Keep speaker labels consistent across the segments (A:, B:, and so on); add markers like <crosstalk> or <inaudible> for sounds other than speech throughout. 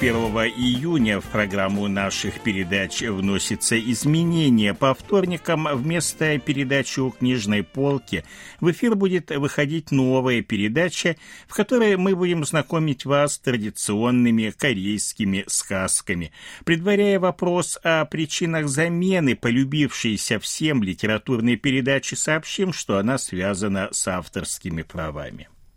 A: 1 июня в программу наших передач вносится изменение. По вторникам вместо передачи у книжной полки в эфир будет выходить новая передача, в которой мы будем знакомить вас с традиционными корейскими сказками. Предваряя вопрос о причинах замены полюбившейся всем литературной передачи, сообщим, что она связана с авторскими правами.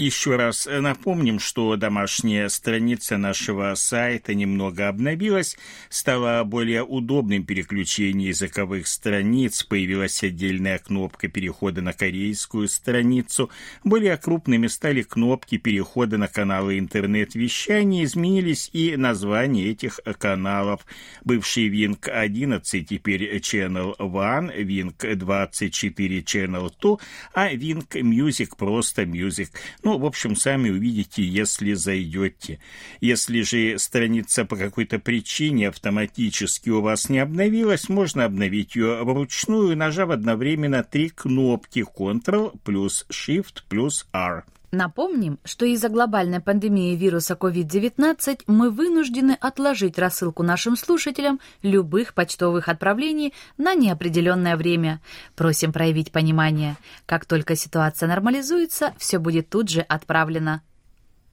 A: Еще раз напомним, что домашняя страница нашего сайта немного обновилась, стала более удобным переключение языковых страниц, появилась отдельная кнопка перехода на корейскую страницу, более крупными стали кнопки перехода на каналы интернет-вещания, изменились и названия этих каналов. Бывший Wink 11 теперь Channel One, Wink 24 Channel 2, а Wink Music просто Music. Ну, ну, в общем, сами увидите, если зайдете. Если же страница по какой-то причине автоматически у вас не обновилась, можно обновить ее вручную, нажав одновременно три кнопки Ctrl плюс Shift плюс R.
B: Напомним, что из-за глобальной пандемии вируса COVID-19 мы вынуждены отложить рассылку нашим слушателям любых почтовых отправлений на неопределенное время. Просим проявить понимание. Как только ситуация нормализуется, все будет тут же отправлено.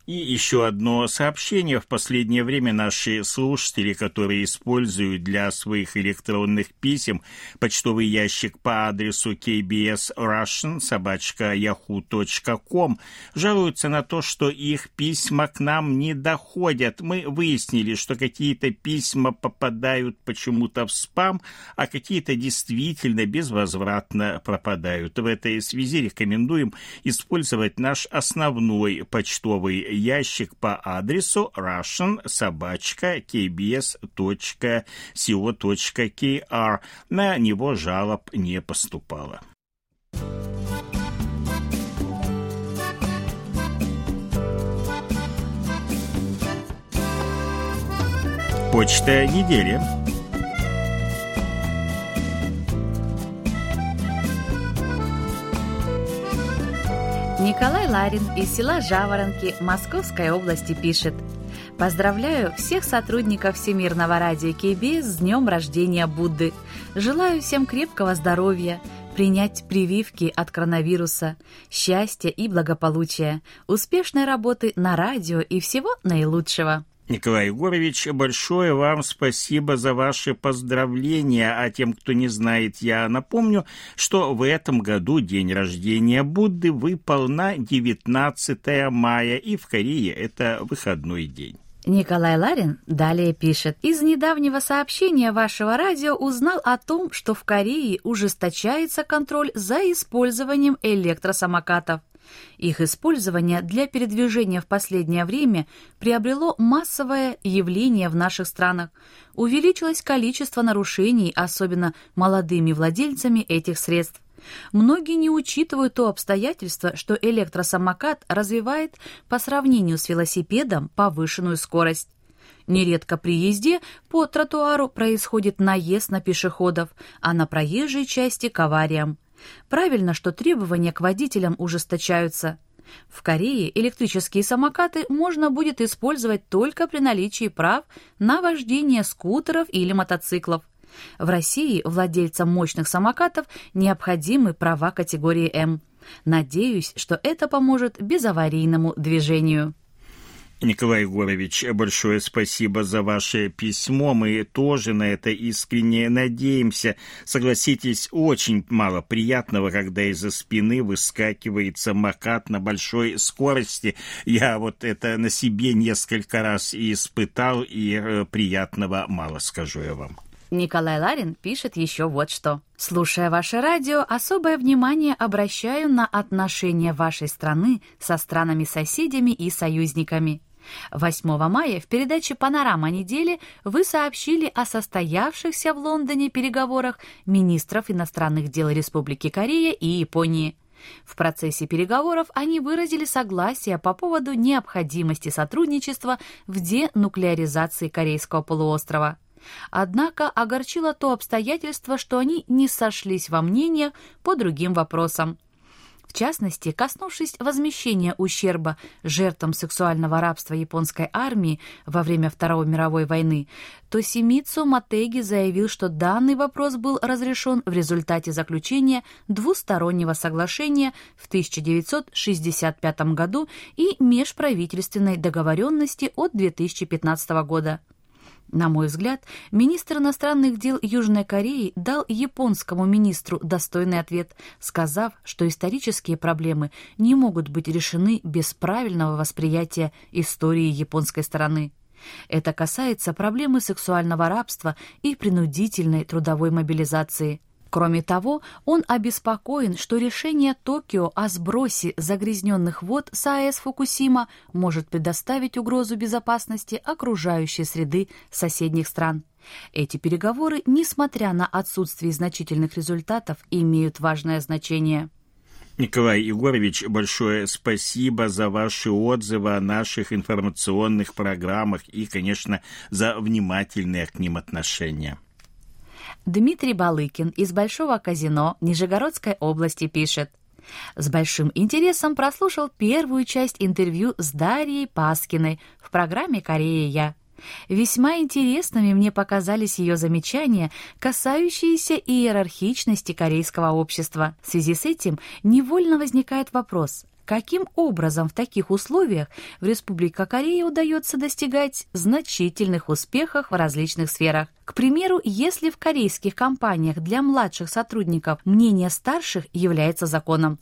A: И еще одно сообщение. В последнее время наши слушатели, которые используют для своих электронных писем почтовый ящик по адресу kbsrussian собачка yahoo.com, жалуются на то, что их письма к нам не доходят. Мы выяснили, что какие-то письма попадают почему-то в спам, а какие-то действительно безвозвратно пропадают. В этой связи рекомендуем использовать наш основной почтовый ящик по адресу russian собачка kbs.co.kr. На него жалоб не поступало. Почта недели.
B: Николай Ларин из села Жаворонки Московской области пишет. Поздравляю всех сотрудников Всемирного радио КБС с днем рождения Будды. Желаю всем крепкого здоровья, принять прививки от коронавируса, счастья и благополучия, успешной работы на радио и всего наилучшего.
A: Николай Егорович, большое вам спасибо за ваши поздравления, а тем, кто не знает, я напомню, что в этом году день рождения Будды выпал на 19 мая, и в Корее это выходной день.
B: Николай Ларин далее пишет. Из недавнего сообщения вашего радио узнал о том, что в Корее ужесточается контроль за использованием электросамокатов. Их использование для передвижения в последнее время приобрело массовое явление в наших странах. Увеличилось количество нарушений, особенно молодыми владельцами этих средств. Многие не учитывают то обстоятельство, что электросамокат развивает по сравнению с велосипедом повышенную скорость. Нередко при езде по тротуару происходит наезд на пешеходов, а на проезжей части к авариям. Правильно, что требования к водителям ужесточаются. В Корее электрические самокаты можно будет использовать только при наличии прав на вождение скутеров или мотоциклов. В России владельцам мощных самокатов необходимы права категории М. Надеюсь, что это поможет безаварийному движению.
A: Николай Егорович, большое спасибо за ваше письмо. Мы тоже на это искренне надеемся. Согласитесь, очень мало приятного, когда из-за спины выскакивает самокат на большой скорости. Я вот это на себе несколько раз испытал, и э, приятного мало, скажу я вам.
B: Николай Ларин пишет еще вот что. Слушая ваше радио, особое внимание обращаю на отношения вашей страны со странами-соседями и союзниками. 8 мая в передаче «Панорама недели» вы сообщили о состоявшихся в Лондоне переговорах министров иностранных дел Республики Корея и Японии. В процессе переговоров они выразили согласие по поводу необходимости сотрудничества в денуклеаризации Корейского полуострова. Однако огорчило то обстоятельство, что они не сошлись во мнениях по другим вопросам. В частности, коснувшись возмещения ущерба жертвам сексуального рабства японской армии во время Второй мировой войны, Тосимицу Матеги заявил, что данный вопрос был разрешен в результате заключения двустороннего соглашения в 1965 году и межправительственной договоренности от 2015 года. На мой взгляд, министр иностранных дел Южной Кореи дал японскому министру достойный ответ, сказав, что исторические проблемы не могут быть решены без правильного восприятия истории японской стороны. Это касается проблемы сексуального рабства и принудительной трудовой мобилизации – Кроме того, он обеспокоен, что решение Токио о сбросе загрязненных вод с АЭС Фукусима может предоставить угрозу безопасности окружающей среды соседних стран. Эти переговоры, несмотря на отсутствие значительных результатов, имеют важное значение.
A: Николай Егорович, большое спасибо за ваши отзывы о наших информационных программах и, конечно, за внимательное к ним отношение.
B: Дмитрий Балыкин из Большого казино Нижегородской области пишет. С большим интересом прослушал первую часть интервью с Дарьей Паскиной в программе «Корея я». Весьма интересными мне показались ее замечания, касающиеся иерархичности корейского общества. В связи с этим невольно возникает вопрос, каким образом в таких условиях в Республике Корея удается достигать значительных успехов в различных сферах. К примеру, если в корейских компаниях для младших сотрудников мнение старших является законом,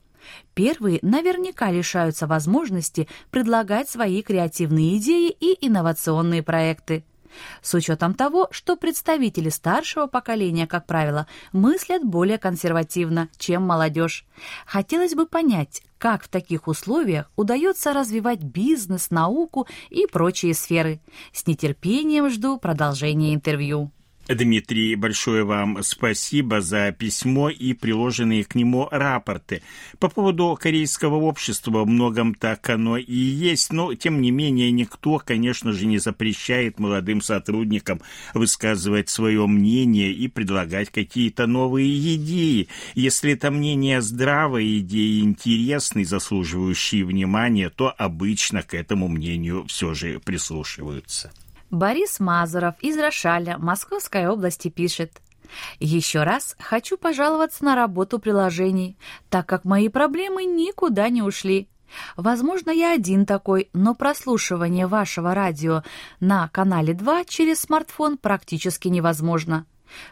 B: Первые наверняка лишаются возможности предлагать свои креативные идеи и инновационные проекты. С учетом того, что представители старшего поколения, как правило, мыслят более консервативно, чем молодежь. Хотелось бы понять, как в таких условиях удается развивать бизнес, науку и прочие сферы. С нетерпением жду продолжения интервью.
A: Дмитрий, большое вам спасибо за письмо и приложенные к нему рапорты. По поводу корейского общества во многом так оно и есть, но, тем не менее, никто, конечно же, не запрещает молодым сотрудникам высказывать свое мнение и предлагать какие-то новые идеи. Если это мнение здравое, идеи интересные, заслуживающие внимания, то обычно к этому мнению все же прислушиваются.
B: Борис Мазуров из Рошаля, Московской области, пишет. Еще раз хочу пожаловаться на работу приложений, так как мои проблемы никуда не ушли. Возможно, я один такой, но прослушивание вашего радио на канале 2 через смартфон практически невозможно.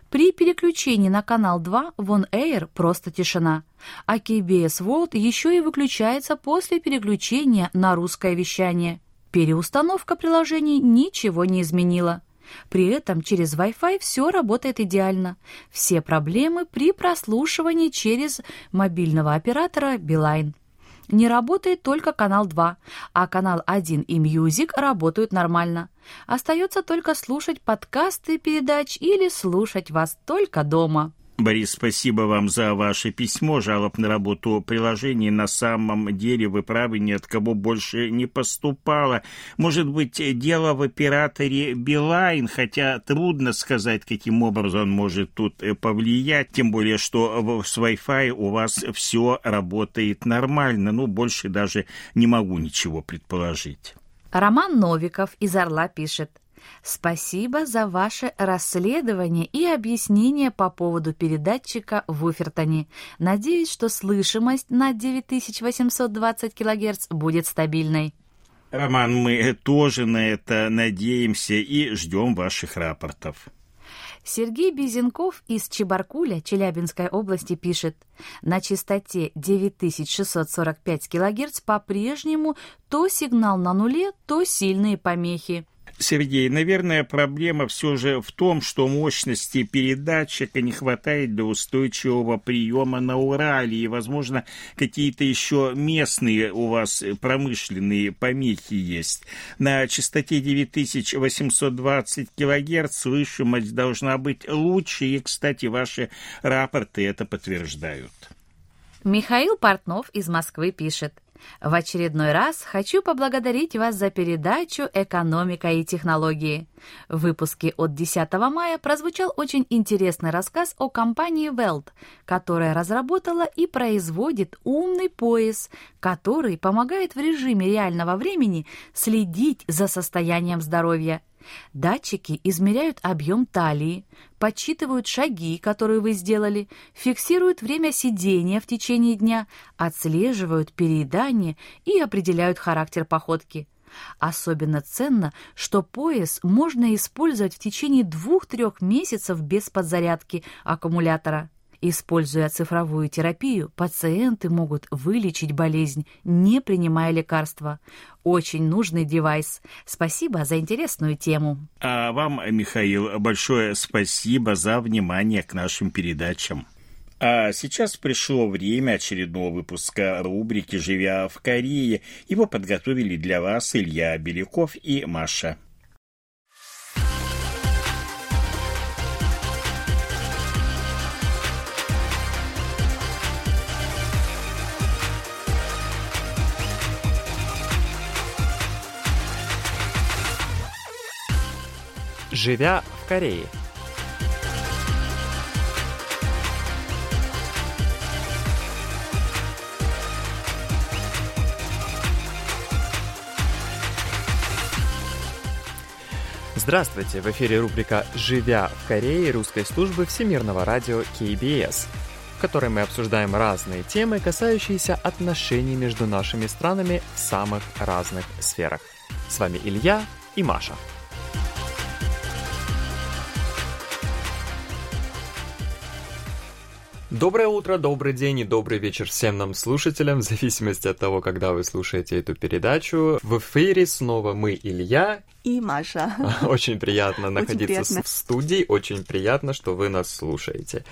B: При переключении на канал 2 в On Air просто тишина, а KBS World еще и выключается после переключения на русское вещание. Переустановка приложений ничего не изменила. При этом через Wi-Fi все работает идеально. Все проблемы при прослушивании через мобильного оператора Beeline. Не работает только канал 2, а канал 1 и Music работают нормально. Остается только слушать подкасты передач или слушать вас только дома.
A: Борис, спасибо вам за ваше письмо. Жалоб на работу приложений на самом деле, вы правы, ни от кого больше не поступало. Может быть, дело в операторе Билайн, хотя трудно сказать, каким образом он может тут э, повлиять. Тем более, что с Wi-Fi у вас все работает нормально. Ну, больше даже не могу ничего предположить.
B: Роман Новиков из «Орла» пишет. Спасибо за ваше расследование и объяснение по поводу передатчика в Уфертоне. Надеюсь, что слышимость на 9820 кГц будет стабильной.
A: Роман, мы тоже на это надеемся и ждем ваших рапортов.
B: Сергей Безенков из Чебаркуля Челябинской области пишет, на частоте 9645 кГц по-прежнему то сигнал на нуле, то сильные помехи.
A: Сергей, наверное, проблема все же в том, что мощности передатчика не хватает для устойчивого приема на Урале, и, возможно, какие-то еще местные у вас промышленные помехи есть. На частоте 9820 кГц слышимость должна быть лучше, и, кстати, ваши рапорты это подтверждают.
B: Михаил Портнов из Москвы пишет. В очередной раз хочу поблагодарить вас за передачу «Экономика и технологии». В выпуске от 10 мая прозвучал очень интересный рассказ о компании Welt, которая разработала и производит умный пояс, который помогает в режиме реального времени следить за состоянием здоровья – Датчики измеряют объем талии, подсчитывают шаги, которые вы сделали, фиксируют время сидения в течение дня, отслеживают переедание и определяют характер походки. Особенно ценно, что пояс можно использовать в течение двух-трех месяцев без подзарядки аккумулятора. Используя цифровую терапию, пациенты могут вылечить болезнь, не принимая лекарства. Очень нужный девайс. Спасибо за интересную тему.
A: А вам, Михаил, большое спасибо за внимание к нашим передачам. А сейчас пришло время очередного выпуска рубрики «Живя в Корее». Его подготовили для вас Илья Беляков и Маша.
C: Живя в Корее. Здравствуйте! В эфире рубрика «Живя в Корее» русской службы Всемирного радио KBS, в которой мы обсуждаем разные темы, касающиеся отношений между нашими странами в самых разных сферах. С вами Илья и Маша. Доброе утро, добрый день и добрый вечер всем нам слушателям, в зависимости от того, когда вы слушаете эту передачу. В эфире снова мы, Илья.
D: И Маша. <laughs>
C: Очень приятно находиться приятно. в студии, очень приятно, что вы нас слушаете.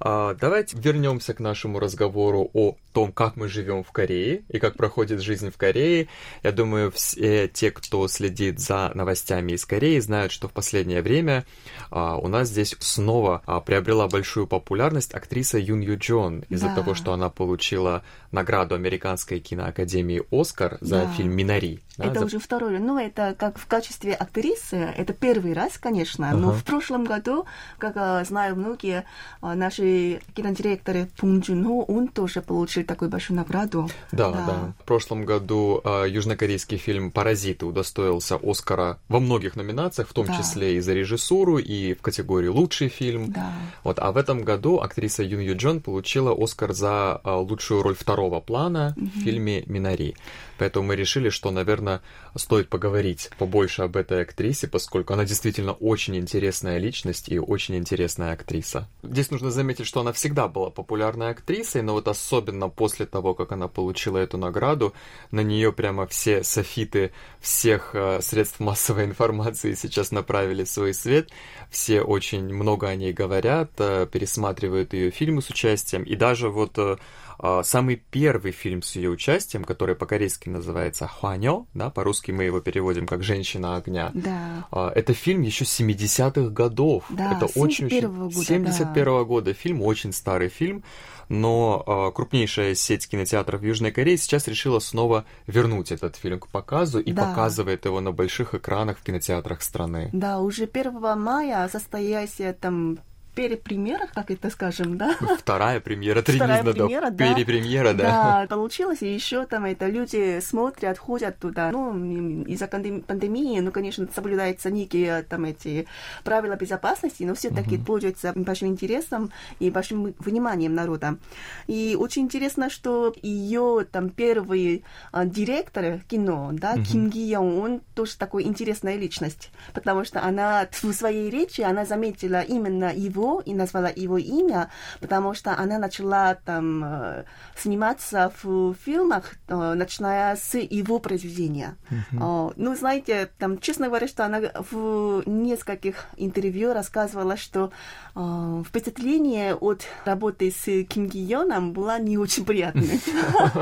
C: А, давайте вернемся к нашему разговору о том, как мы живем в Корее и как проходит жизнь в Корее. Я думаю, все те, кто следит за новостями из Кореи, знают, что в последнее время а, у нас здесь снова а, приобрела большую популярность актриса Юн Ю Джон из-за да. того, что она получила награду Американской киноакадемии Оскар за да. фильм Минари.
D: Да, это
C: за...
D: уже второй, ну это как в качестве актрисы, это первый раз, конечно, uh-huh. но в прошлом году, как знаю многие наши наши кинодиректоры Пун Джун он тоже получил такую большую награду.
C: Да, да. да. В прошлом году э, южнокорейский фильм «Паразиты» удостоился Оскара во многих номинациях, в том да. числе и за режиссуру, и в категории «Лучший фильм».
D: Да.
C: Вот, а в этом году актриса Юн Ю Джон получила Оскар за э, лучшую роль второго плана угу. в фильме «Минари». Поэтому мы решили, что, наверное, стоит поговорить побольше об этой актрисе, поскольку она действительно очень интересная личность и очень интересная актриса. Здесь нужно заметить, что она всегда была популярной актрисой, но вот особенно после того, как она получила эту награду, на нее прямо все софиты всех э, средств массовой информации сейчас направили свой свет. Все очень много о ней говорят, э, пересматривают ее фильмы с участием, и даже вот э, а, самый первый фильм с ее участием, который по-корейски называется «Хуанё», да, по-русски мы его переводим как «Женщина огня».
D: Да.
C: А, это фильм еще 70-х годов.
D: Да,
C: это
D: 71 -го
C: года. 71 -го
D: да.
C: года фильм, очень старый фильм но э, крупнейшая сеть кинотеатров Южной Кореи сейчас решила снова вернуть этот фильм к показу и да. показывает его на больших экранах в кинотеатрах страны.
D: Да, уже 1 мая состоялся там перепремьера, как это скажем, да?
C: Вторая премьера,
D: три Вторая премьера,
C: да. Перепремьера, да.
D: Да, получилось, и еще там это люди смотрят, ходят туда. Ну, из-за пандемии, ну, конечно, соблюдаются некие там эти правила безопасности, но все-таки uh-huh. пользуются большим интересом и большим вниманием народа. И очень интересно, что ее там первый а, директор кино, да, uh-huh. Ким Ги Йон, он тоже такой интересная личность, потому что она в своей речи она заметила именно его и назвала его имя, потому что она начала там э, сниматься в фильмах, э, начиная с его произведения. Uh-huh. Ну, знаете, там, честно говоря, что она в нескольких интервью рассказывала, что э, впечатление от работы с Ким Ги Йоном было не очень приятное.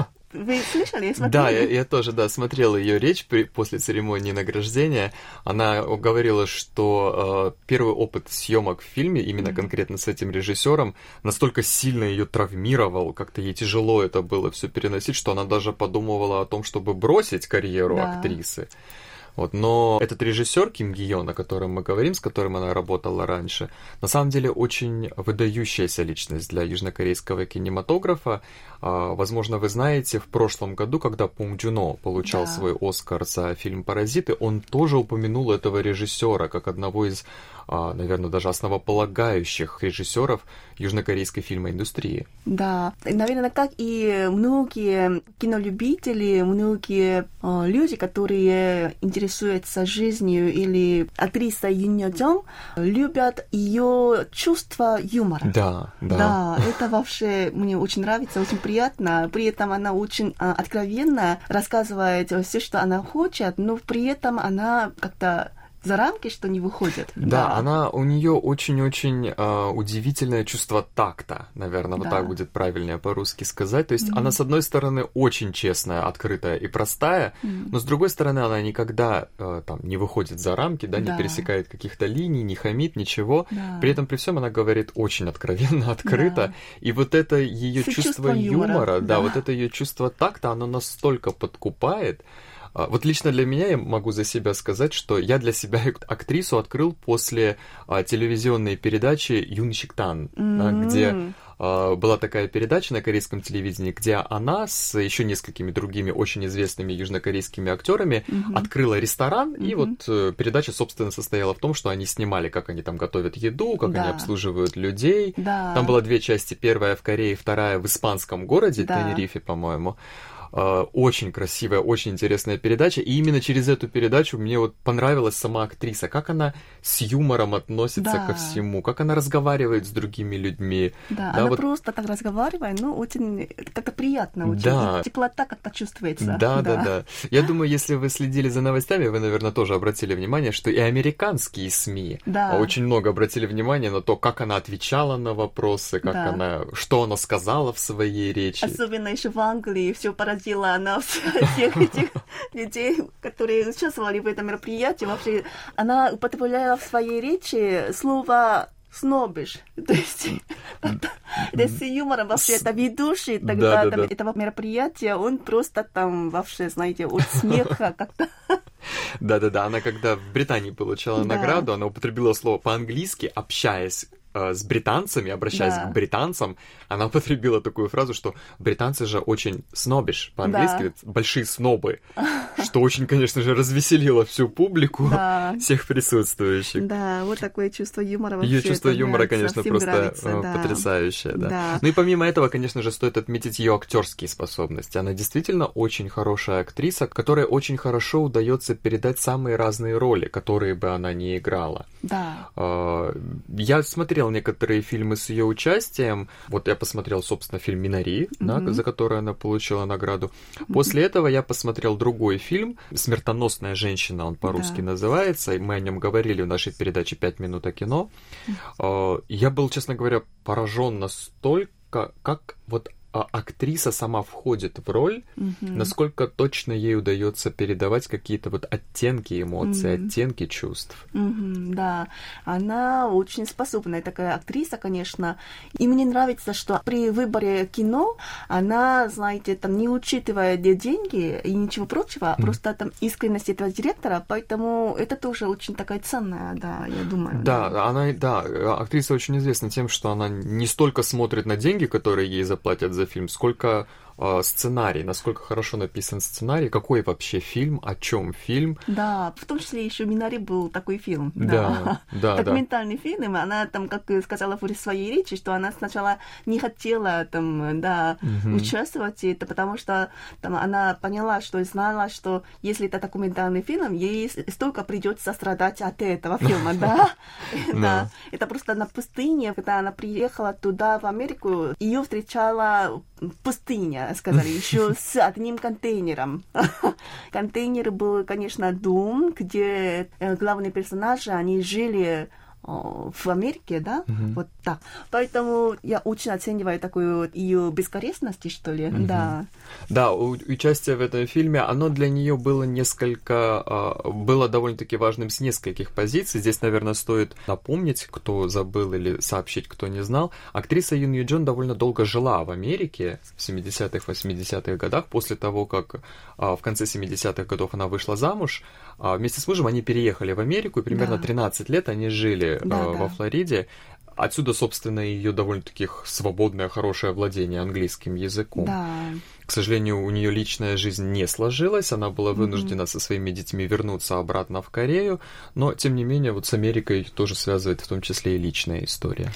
D: <laughs> Вы слышали?
C: Я да, я, я тоже, да, смотрел ее речь при, после церемонии награждения. Она говорила, что э, первый опыт съемок в фильме, именно mm-hmm. конкретно с этим режиссером, настолько сильно ее травмировал, как-то ей тяжело это было все переносить, что она даже подумывала о том, чтобы бросить карьеру да. актрисы. Вот, но этот режиссер Ким Гион, о котором мы говорим, с которым она работала раньше, на самом деле очень выдающаяся личность для южнокорейского кинематографа. А, возможно, вы знаете, в прошлом году, когда Пунг Джуно получал да. свой Оскар за фильм «Паразиты», он тоже упомянул этого режиссера как одного из наверное, даже основополагающих режиссеров южнокорейской фильмоиндустрии.
D: Да, наверное, как и многие кинолюбители, многие э, люди, которые интересуются жизнью или актриса Юн Йо любят ее чувство юмора.
C: Да, да.
D: Да, это вообще мне очень нравится, очень приятно. При этом она очень э, откровенно рассказывает все, что она хочет, но при этом она как-то за рамки, что не выходят.
C: Да, да. она у нее очень-очень э, удивительное чувство такта, наверное, да. вот так будет правильнее по-русски сказать. То есть mm-hmm. она с одной стороны очень честная, открытая и простая, mm-hmm. но с другой стороны она никогда э, там не выходит за рамки, да, да. не пересекает каких-то линий, не хамит, ничего. Да. При этом при всем она говорит очень откровенно, <laughs> открыто, да. и вот это ее чувство юмора, юмора да, да, вот это ее чувство такта, оно настолько подкупает. А, вот лично для меня я могу за себя сказать, что я для себя актрису открыл после а, телевизионной передачи Юн Щиктан, mm-hmm. где была такая передача на корейском телевидении, где она с еще несколькими другими очень известными южнокорейскими актерами mm-hmm. открыла ресторан, mm-hmm. и вот э, передача, собственно, состояла в том, что они снимали, как они там готовят еду, как да. они обслуживают людей. Да. Там было две части, первая в Корее, вторая в испанском городе, да. Тенерифе, по-моему. Э, очень красивая, очень интересная передача. И именно через эту передачу мне вот понравилась сама актриса, как она с юмором относится да. ко всему, как она разговаривает с другими людьми.
D: Да, да она вот... просто так разговаривает, ну, очень как-то приятно, очень да. теплота как-то чувствуется.
C: Да, да, да, да. Я думаю, если вы следили за новостями, вы, наверное, тоже обратили внимание, что и американские СМИ да. очень много обратили внимание на то, как она отвечала на вопросы, как да. она, что она сказала в своей речи.
D: Особенно еще в Англии все поразительно поразила она <laughs> всех этих людей, которые участвовали в этом мероприятии. Вообще, она употребляла в своей речи слово снобиш. <laughs> То есть это с юмором вообще это ведущий тогда да, да, этого мероприятия, он просто там вообще, знаете, от смеха как-то.
C: Да-да-да, она когда в Британии получала награду, она употребила слово по-английски, общаясь Э, с британцами, обращаясь да. к британцам, она <laughs> употребила такую фразу, что британцы же очень снобиш, по-английски да. большие снобы, что очень, конечно же, развеселило всю публику, да. <laughs> всех присутствующих.
D: Да, вот такое чувство юмора вообще.
C: Ее чувство юмора, конечно, просто нравится, э, да. потрясающее, да. да. Ну и помимо этого, конечно же, стоит отметить ее актерские способности. Она действительно очень хорошая актриса, которая очень хорошо удается передать самые разные роли, которые бы она не играла.
D: Да.
C: А, я смотрел посмотрел некоторые фильмы с ее участием. Вот я посмотрел, собственно, фильм Минари, mm-hmm. да, за который она получила награду. После mm-hmm. этого я посмотрел другой фильм «Смертоносная женщина», он по-русски да. называется, и мы о нем говорили в нашей передаче «Пять минут о кино». Mm-hmm. Я был, честно говоря, поражен настолько, как вот актриса сама входит в роль,
D: Мгм.
C: насколько точно ей удается передавать какие-то вот оттенки эмоций,
D: Мгм.
C: оттенки чувств.
D: Мгм, да, она очень способная такая актриса, конечно. И мне нравится, что при выборе кино она, знаете, там не учитывая деньги и ничего прочего, а просто там искренность этого директора, поэтому это тоже очень такая ценная, да, я думаю.
C: Да, она, да, актриса очень известна тем, что она не столько смотрит на деньги, которые ей заплатят за фильм, сколько сценарий, насколько хорошо написан сценарий, какой вообще фильм, о чем фильм.
D: Да, в том числе еще Минари был такой фильм.
C: Да, да, да. <laughs>
D: Документальный фильм. Она там, как сказала в своей речи, что она сначала не хотела там, да,
C: Мгм.
D: участвовать это, потому что там она поняла, что знала, что если это документальный фильм, ей столько придется страдать от этого фильма, да. <laughs> <laughs>
C: Да.
D: Да. Это просто на пустыне, когда она приехала туда, в Америку, ее встречала пустыня, сказали, <laughs> еще с одним контейнером. <laughs> Контейнер был, конечно, дом, где э, главные персонажи, они жили в Америке, да,
C: Мгм.
D: вот так. Поэтому я очень оцениваю такую ее бескорыстность, что ли,
C: Мгм.
D: да.
C: Да, участие в этом фильме, оно для нее было несколько, а, было довольно-таки важным с нескольких позиций. Здесь, наверное, стоит напомнить, кто забыл или сообщить, кто не знал. Актриса Юн Ю Джон довольно долго жила в Америке в 70-х, 80-х годах. После того, как а, в конце 70-х годов она вышла замуж, а, вместе с мужем они переехали в Америку, и примерно
D: Да.
C: 13 лет они жили
D: Да,
C: а,
D: да.
C: во Флориде. Отсюда, собственно, ее довольно-таки свободное, хорошее владение английским языком.
D: Да.
C: К сожалению, у нее личная жизнь не сложилась, она была вынуждена со своими детьми вернуться обратно в Корею, но, тем не менее, вот с Америкой тоже связывает в том числе и личная история.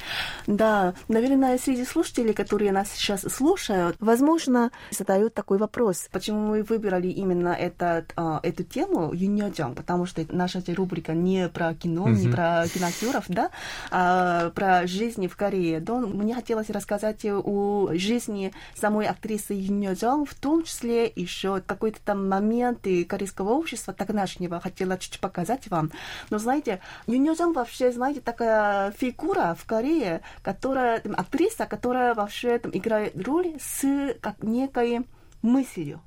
D: Да, наверное, среди слушателей, которые нас сейчас слушают, возможно, задают такой вопрос, почему мы выбрали именно этот, а, эту тему Юньёджон, потому что наша рубрика не про кино, не
C: Мгм.
D: про киноактеров, да, а про жизнь в Корее. Да, мне хотелось рассказать о жизни самой актрисы Юньёджон, в том числе еще какой-то там момент и корейского общества тогдашнего хотела чуть показать вам. Но знаете, Юньёджон вообще, знаете, такая фигура в Корее, которая, там, актриса, которая вообще там, играет роль с как некой мыслью.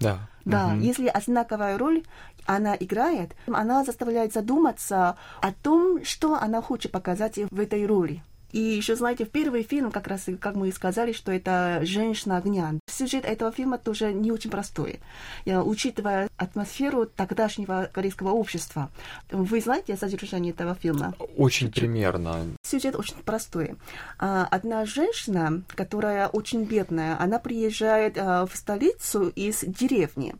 C: Да.
D: Да,
C: Мгм.
D: если одинаковая роль она играет, она заставляет задуматься о том, что она хочет показать в этой роли. И еще, знаете, в первый фильм, как раз, как мы и сказали, что это «Женщина огня». Сюжет этого фильма тоже не очень простой, Я, учитывая атмосферу тогдашнего корейского общества. Вы знаете содержание этого фильма?
C: Очень примерно.
D: Сюжет очень простой. А, Одна женщина, которая очень бедная, она приезжает а, в столицу из деревни,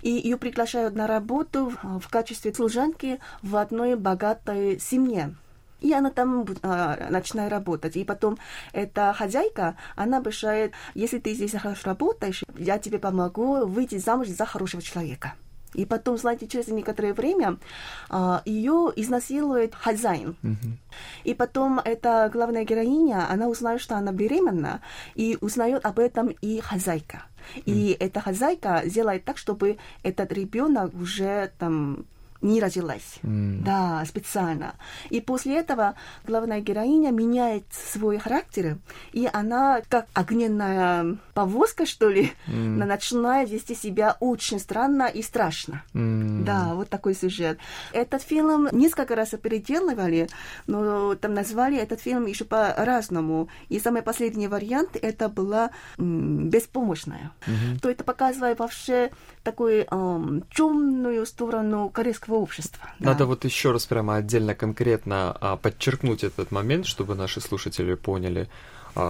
D: и ее приглашают на работу а, в качестве служанки в одной богатой семье. И она там а, начинает работать. И потом эта хозяйка, она обещает, если ты здесь хорошо работаешь, я тебе помогу выйти замуж за хорошего человека. И потом, знаете, через некоторое время а, ее изнасилует хозяин. И потом эта главная героиня, она узнает, что она беременна, и узнает об этом и хозяйка. И эта хозяйка делает так, чтобы этот ребенок уже там не родилась.
C: М.
D: Да, специально. И после этого главная героиня меняет свой характер, и она как огненная повозка, что ли, она начинает вести себя очень странно и страшно.
C: М.
D: Да, вот такой сюжет. Этот фильм несколько раз переделывали, но там назвали этот фильм еще по-разному. И самый последний вариант это была беспомощная.
C: Мгм.
D: То это показывает вообще такую эм, темную сторону корейского общества. да.
C: Надо вот еще раз прямо отдельно конкретно а, подчеркнуть этот момент, чтобы наши слушатели поняли,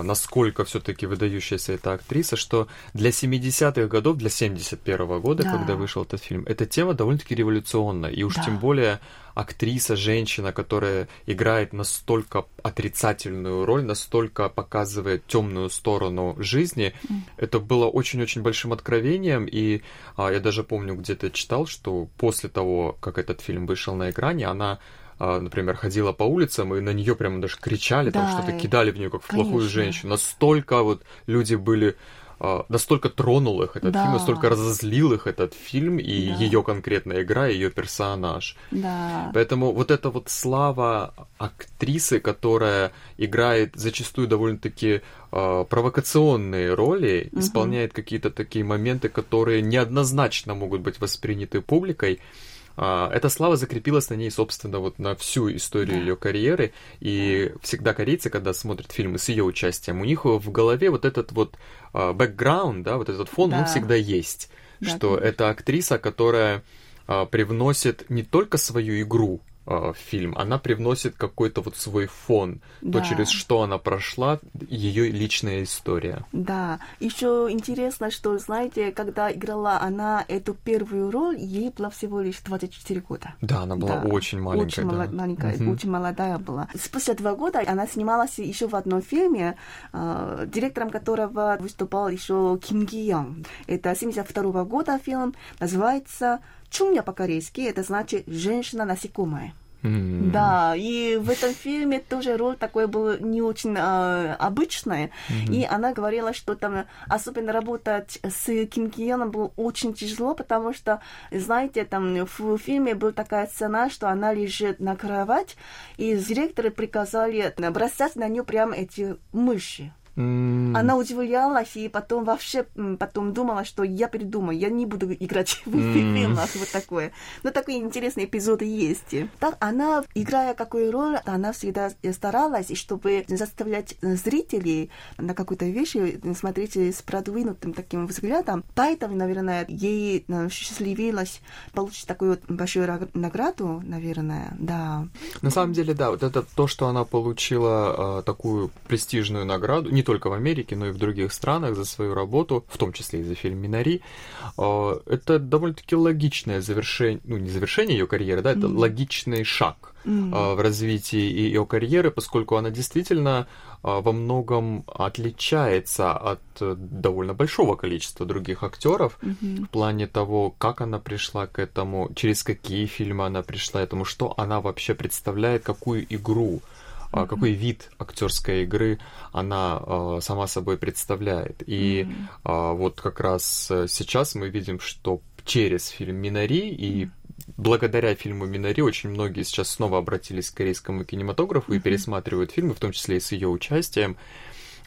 C: насколько все-таки выдающаяся эта актриса, что для 70-х годов, для 71-го года,
D: Да.
C: когда вышел этот фильм, эта тема довольно-таки революционная. И уж
D: Да.
C: тем более актриса, женщина, которая играет настолько отрицательную роль, настолько показывает темную сторону жизни, это было очень-очень большим откровением. И а, я даже помню, где-то читал, что после того, как этот фильм вышел на экране, она а, например, ходила по улицам, и на нее прямо даже кричали, там
D: Да,
C: что-то
D: и-
C: кидали в нее как в плохую
D: конечно.
C: женщину. Настолько вот люди были а, настолько тронул их этот
D: Да.
C: фильм, настолько разозлил их этот фильм и
D: Да.
C: ее конкретная игра, и ее персонаж.
D: Да.
C: Поэтому вот эта вот слава актрисы, которая играет зачастую довольно-таки э, провокационные роли,
D: Мгм.
C: исполняет какие-то такие моменты, которые неоднозначно могут быть восприняты публикой. А, Эта слава закрепилась на ней, собственно, вот на всю историю
D: Да.
C: ее карьеры. И всегда корейцы, когда смотрят фильмы с ее участием, у них в голове вот этот вот бэкграунд, да, вот этот фон, он
D: Да.
C: всегда есть.
D: Да,
C: что
D: конечно.
C: это актриса, которая а, привносит не только свою игру в фильм, она привносит какой-то вот свой фон,
D: Да.
C: то, через что она прошла, ее личная история.
D: Да, еще интересно, что, знаете, когда играла она эту первую роль, ей было всего лишь 24 года.
C: Да, она была
D: Да,
C: очень маленькая.
D: Очень
C: да.
D: мала- маленькая,
C: Мгм.
D: очень молодая была. Спустя два года она снималась еще в одном фильме, э, директором которого выступал еще Ким Ги Йонг. Это 72 года фильм, называется «Чумня» по-корейски, это значит «Женщина-насекомая».
C: М.
D: Да, и в этом фильме тоже роль такой была не очень э, обычная. И она говорила, что там особенно работать с Ким Ги Йоном было очень тяжело, потому что, знаете, там в фильме была такая сцена, что она лежит на кровать, и директоры приказали бросать на нее прямо эти мыши.
C: М.
D: Она удивлялась и потом вообще потом думала, что я передумаю, я не буду играть <laughs> в фильмах, вот такое. Но такие интересные эпизоды есть. Так она, играя какую роль, она всегда старалась, чтобы заставлять зрителей на какую-то вещь смотреть с продвинутым таким взглядом. Поэтому, наверное, ей э, счастливилось получить такую большую ра- награду, наверное, да.
C: На самом деле, да, вот это то, что она получила э, такую престижную награду, не только в Америке, но и в других странах за свою работу, в том числе и за фильм Минари, э, это довольно-таки логичное завершение, ну не завершение ее карьеры, да, это
D: Мгм.
C: логичный шаг э, в развитии ее карьеры, поскольку она действительно э, во многом отличается от э, довольно большого количества других актеров
D: Мгм.
C: в плане того, как она пришла к этому, через какие фильмы она пришла к этому, что она вообще представляет, какую игру,
D: Мгм.
C: какой вид актерской игры она а, сама собой представляет. И а, вот как раз э, сейчас мы видим, что через фильм Минари и благодаря фильму Минари очень многие сейчас снова обратились к корейскому кинематографу и
D: Мгм.
C: пересматривают фильмы, в том числе и с ее участием.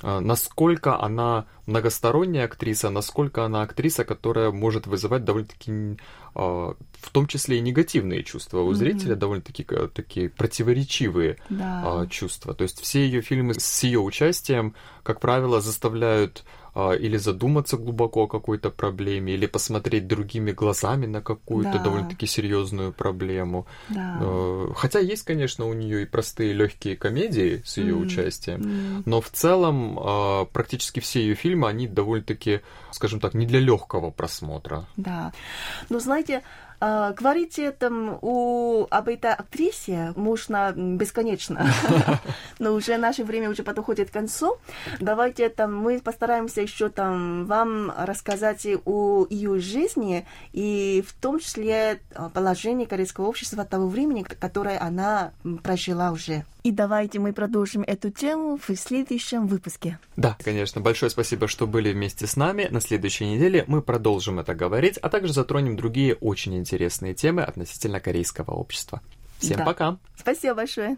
C: А, Насколько она многосторонняя актриса, насколько она актриса, которая может вызывать довольно-таки, а, в том числе и негативные чувства у
D: Мгм.
C: зрителя, довольно-таки э, такие противоречивые
D: Да.
C: а, чувства. То есть все ее фильмы с ее участием, как правило, заставляют или задуматься глубоко о какой-то проблеме, или посмотреть другими глазами на какую-то
D: Да.
C: довольно-таки серьезную проблему.
D: да.
C: Э, Хотя есть, конечно, у нее и простые легкие комедии с ее
D: М.
C: участием.
D: М.
C: Но в целом а, практически все ее фильмы, они довольно-таки, скажем так, не для легкого просмотра.
D: Да. Ну, знаете, а, говорить там у, об этой актрисе можно бесконечно. <laughs> Но уже наше время уже подходит к концу. Давайте там мы постараемся еще там вам рассказать о ее жизни и в том числе а, положении корейского общества того времени, которое она прожила уже. И давайте мы продолжим эту тему в следующем выпуске.
C: Да, конечно. Большое спасибо, что были вместе с нами. На следующей неделе мы продолжим это говорить, а также затронем другие очень интересные темы относительно корейского общества. Всем
D: Да.
C: пока!
D: Спасибо большое.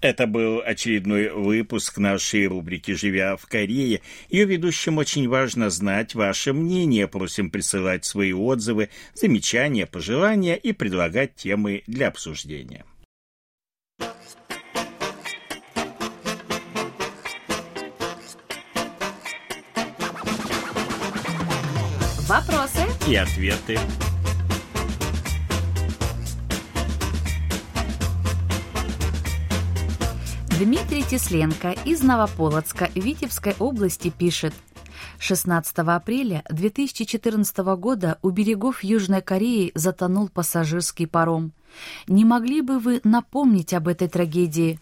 A: Это был очередной выпуск нашей рубрики «Живя в Корее». Ее ведущим очень важно знать ваше мнение. Просим присылать свои отзывы, замечания, пожелания и предлагать темы для обсуждения.
B: Вопросы
A: и ответы.
B: Дмитрий Тесленко из Новополоцка Витебской области пишет. 16 апреля 2014 года у берегов Южной Кореи затонул пассажирский паром. Не могли бы вы напомнить об этой трагедии?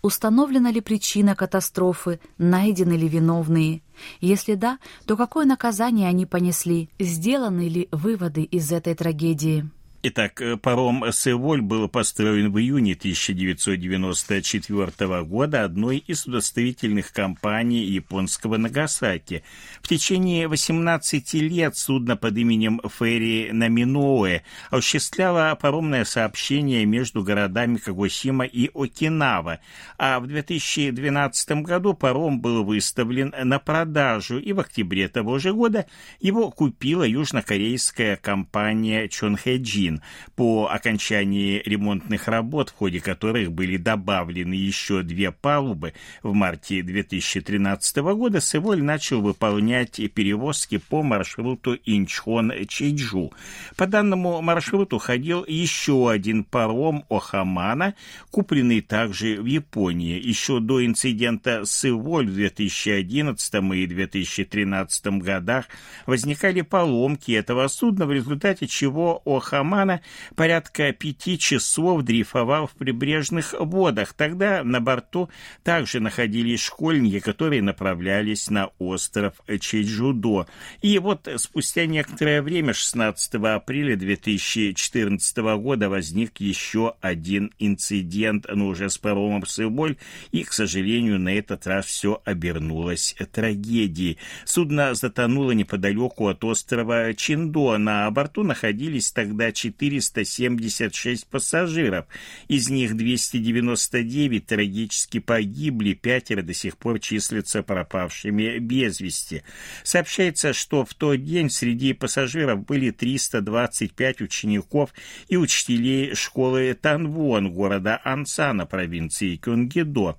B: Установлена ли причина катастрофы? Найдены ли виновные? Если да, то какое наказание они понесли? Сделаны ли выводы из этой трагедии?
A: Итак, э, паром «Севоль» был построен в июне 1994 года одной из удостоверительных компаний японского Нагасаки. В течение 18 лет судно под именем «Ферри Наминоэ» осуществляло паромное сообщение между городами Кагосима и Окинава, а в 2012 году паром был выставлен на продажу, и в октябре того же года его купила южнокорейская компания «Чонхэджи». 1 по окончании ремонтных работ, в ходе которых были добавлены еще две палубы в марте 2013 года, Севоль начал выполнять перевозки по маршруту Инчхон-Чейджу. По данному маршруту ходил еще один паром Охамана, купленный также в Японии. Еще до инцидента Севоль в 2011 и 2013 годах возникали поломки этого судна, в результате чего Охамана Романа порядка пяти часов дрейфовал в прибрежных водах. Тогда на борту также находились школьники, которые направлялись на остров Чеджудо. И вот спустя некоторое время, 16 апреля 2014 года, возник еще один инцидент, но уже с паромом Сыболь, и, к сожалению, на этот раз все обернулось трагедией. Судно затонуло неподалеку от острова Чиндо. На борту находились тогда 476 пассажиров. Из них 299 трагически погибли, пятеро до сих пор числятся пропавшими без вести. Сообщается, что в тот день среди пассажиров были 325 учеников и учителей школы Танвон города Ансана провинции Кюнгидо.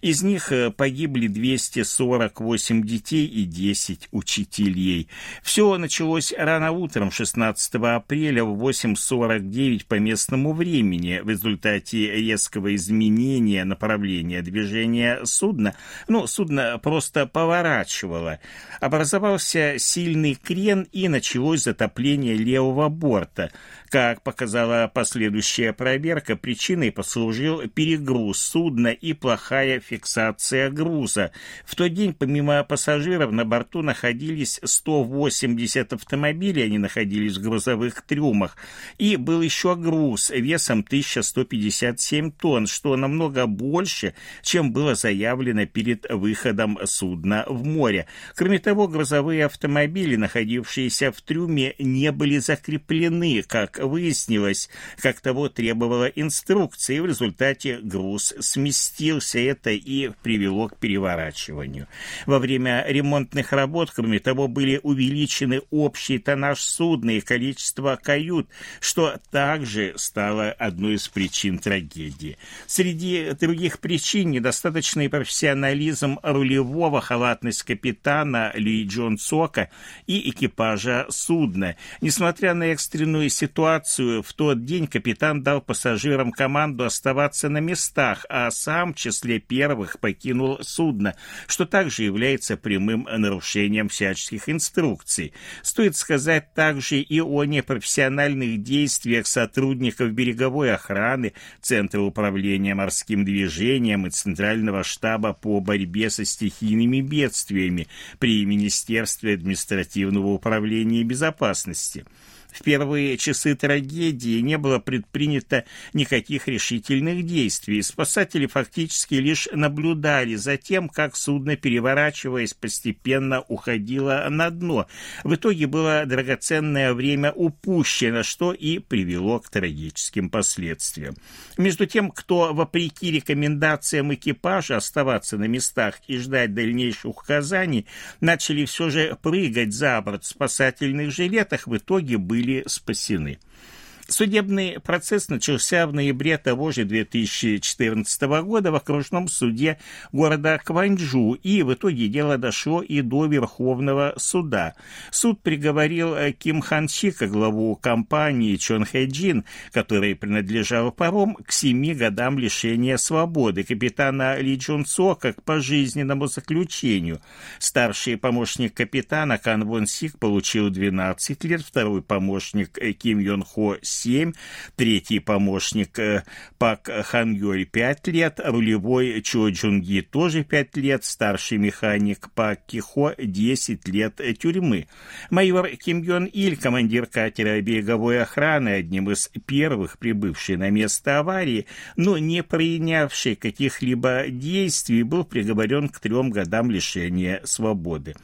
A: Из них э, погибли 248 детей и 10 учителей. Все началось рано утром 16 апреля в 8.49 по местному времени в результате резкого изменения направления движения судна. Ну, судно просто поворачивало. Образовался сильный крен и началось затопление левого борта. Как показала последующая проверка, причиной послужил перегруз судна и плохая фиксация груза. В тот день помимо пассажиров на борту находились 180 автомобилей, они находились в грузовых трюмах. И был еще груз весом 1157 тонн, что намного больше, чем было заявлено перед выходом судна в море. Кроме того, грузовые автомобили, находившиеся в трюме, не были закреплены, как выяснилось, как того требовала инструкция, и в результате груз сместился. Это и привело к переворачиванию. Во время ремонтных работ, кроме того, были увеличены общий тоннаж судна и количество кают, что также стало одной из причин трагедии. Среди других причин недостаточный профессионализм рулевого, халатность капитана Ли Джон Сока и экипажа судна. Несмотря на экстренную ситуацию, в тот день капитан дал пассажирам команду оставаться на местах, а сам в числе первых покинул судно, что также является прямым нарушением всяческих инструкций. Стоит сказать также и о непрофессиональных действиях сотрудников береговой охраны, Центра управления морским движением и Центрального штаба по борьбе со стихийными бедствиями при Министерстве административного управления и безопасности. В первые часы трагедии не было предпринято никаких решительных действий. Спасатели фактически лишь наблюдали за тем, как судно, переворачиваясь, постепенно уходило на дно. В итоге было драгоценное время упущено, что и привело к трагическим последствиям. Между тем, кто, вопреки рекомендациям экипажа оставаться на местах и ждать дальнейших указаний, начали все же прыгать за борт в спасательных жилетах, в итоге были были спасены. Судебный процесс начался в ноябре того же 2014 года в окружном суде города Кванджу, и в итоге дело дошло и до Верховного суда. Суд приговорил Ким Хан Чика, главу компании Чон Хэджин, который принадлежал паром, к семи годам лишения свободы, капитана Ли Чун Сока к пожизненному заключению. Старший помощник капитана Кан Вон Сик получил 12 лет, второй помощник Ким Йон Хо 7, третий помощник э, Пак Хан Юль 5 лет, рулевой Чо Джунги тоже 5 лет, старший механик Пак Кихо 10 лет тюрьмы. Майор Ким Йон Иль, командир катера береговой охраны, одним из первых прибывший на место аварии, но не принявший каких-либо действий, был приговорен к трем годам лишения свободы.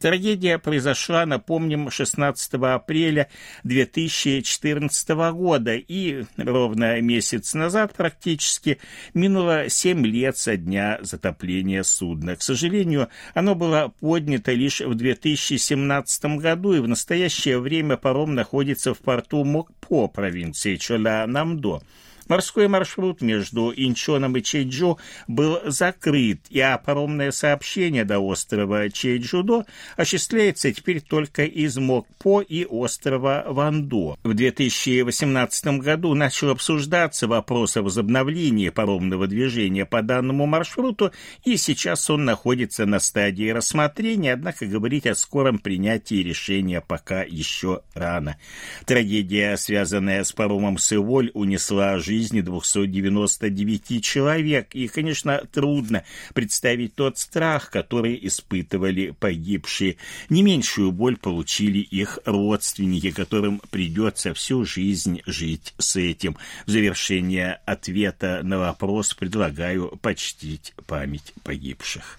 A: Трагедия произошла, напомним, 16 апреля 2014 года, и ровно месяц назад практически минуло 7 лет со дня затопления судна. К сожалению, оно было поднято лишь в 2017 году, и в настоящее время паром находится в порту Мокпо провинции Чола-Намдо. Морской маршрут между Инчоном и Чейджу был закрыт, и паромное сообщение до острова Чейджудо осуществляется теперь только из Мокпо и острова Вандо. В 2018 году начал обсуждаться вопрос о возобновлении паромного движения по данному маршруту, и сейчас он находится на стадии рассмотрения, однако говорить о скором принятии решения пока еще рано. Трагедия, связанная с паромом Сыволь, унесла жизнь жизни 299 человек. И, конечно, трудно представить тот страх, который испытывали погибшие. Не меньшую боль получили их родственники, которым придется всю жизнь жить с этим. В завершение ответа на вопрос предлагаю почтить память погибших.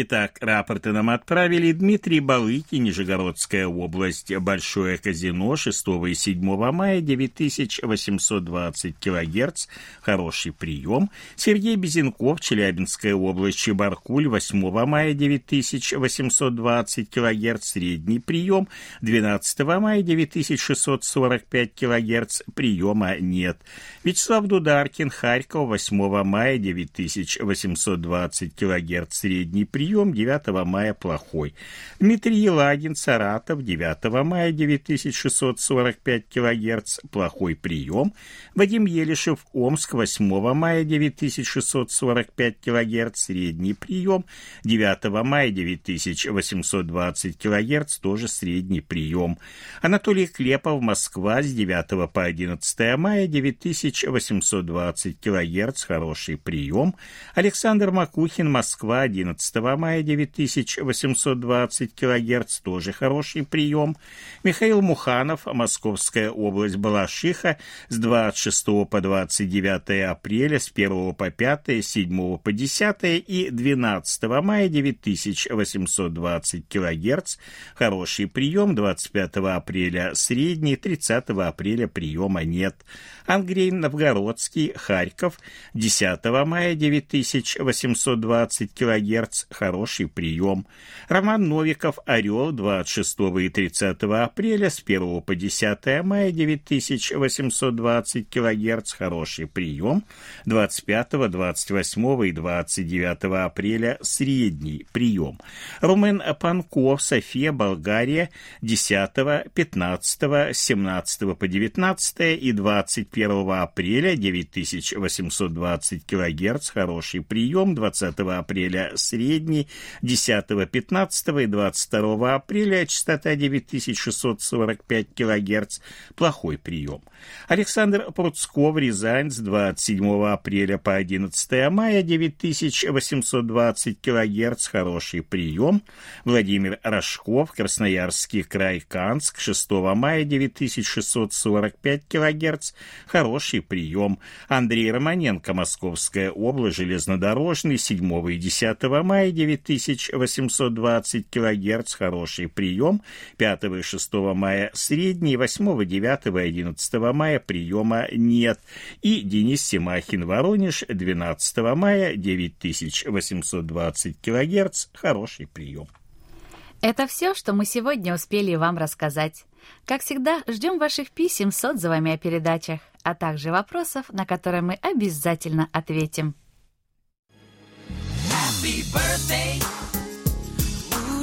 A: Итак, рапорты нам отправили Дмитрий Балыки, Нижегородская область, Большое казино, 6 и 7 мая, 9820 килогерц, хороший прием. Сергей Безенков, Челябинская область, Чебаркуль, 8 мая, 9820 килогерц, средний прием. 12 мая, 9645 килогерц, приема нет. Вячеслав Дударкин, Харьков, 8 мая, 9820 килогерц, средний прием прием 9 мая плохой. Дмитрий Елагин, Саратов, 9 мая 9645 кГц, плохой прием. Вадим Елишев, Омск, 8 мая 9645 кГц, средний прием. 9 мая 9820 кГц, тоже средний прием. Анатолий Клепов, Москва, с 9 по 11 мая 9820 кГц, хороший прием. Александр Макухин, Москва, 11 мая 9820 кГц, тоже хороший прием. Михаил Муханов, Московская область Балашиха, с 26 по 29 апреля, с 1 по 5, с 7 по 10 и 12 мая 9820 кГц, хороший прием, 25 апреля средний, 30 апреля приема нет. Андрей Новгородский, Харьков, 10 мая 9820 кГц, хороший прием. Роман Новиков, Орел, 26 и 30 апреля, с 1 по 10 мая 9820 кГц, хороший прием. 25, 28 и 29 апреля, средний прием. Румен Панков, София, Болгария, 10, 15, 17 по 19 и 25 1 апреля 9820 кГц, хороший прием, 20 апреля средний, средний, 10, 15 и 22 апреля частота 9645 кГц, плохой прием. Александр Пруцков, Рязань, с 27 апреля по 11 мая 9820 кГц, хороший прием. Владимир Рожков, Красноярский край, Канск, 6 мая 9645 кГц, хороший прием. Андрей Романенко, Московская область, железнодорожный, 7 и 10 мая 9820 кГц, хороший прием. 5 и 6 мая средний, 8, 9 и 11 мая приема нет. И Денис Семахин, Воронеж, 12 мая 9820 кГц, хороший прием.
B: Это все, что мы сегодня успели вам рассказать. Как всегда, ждем ваших писем с отзывами о передачах, а также вопросов, на которые мы обязательно ответим. Happy birthday. В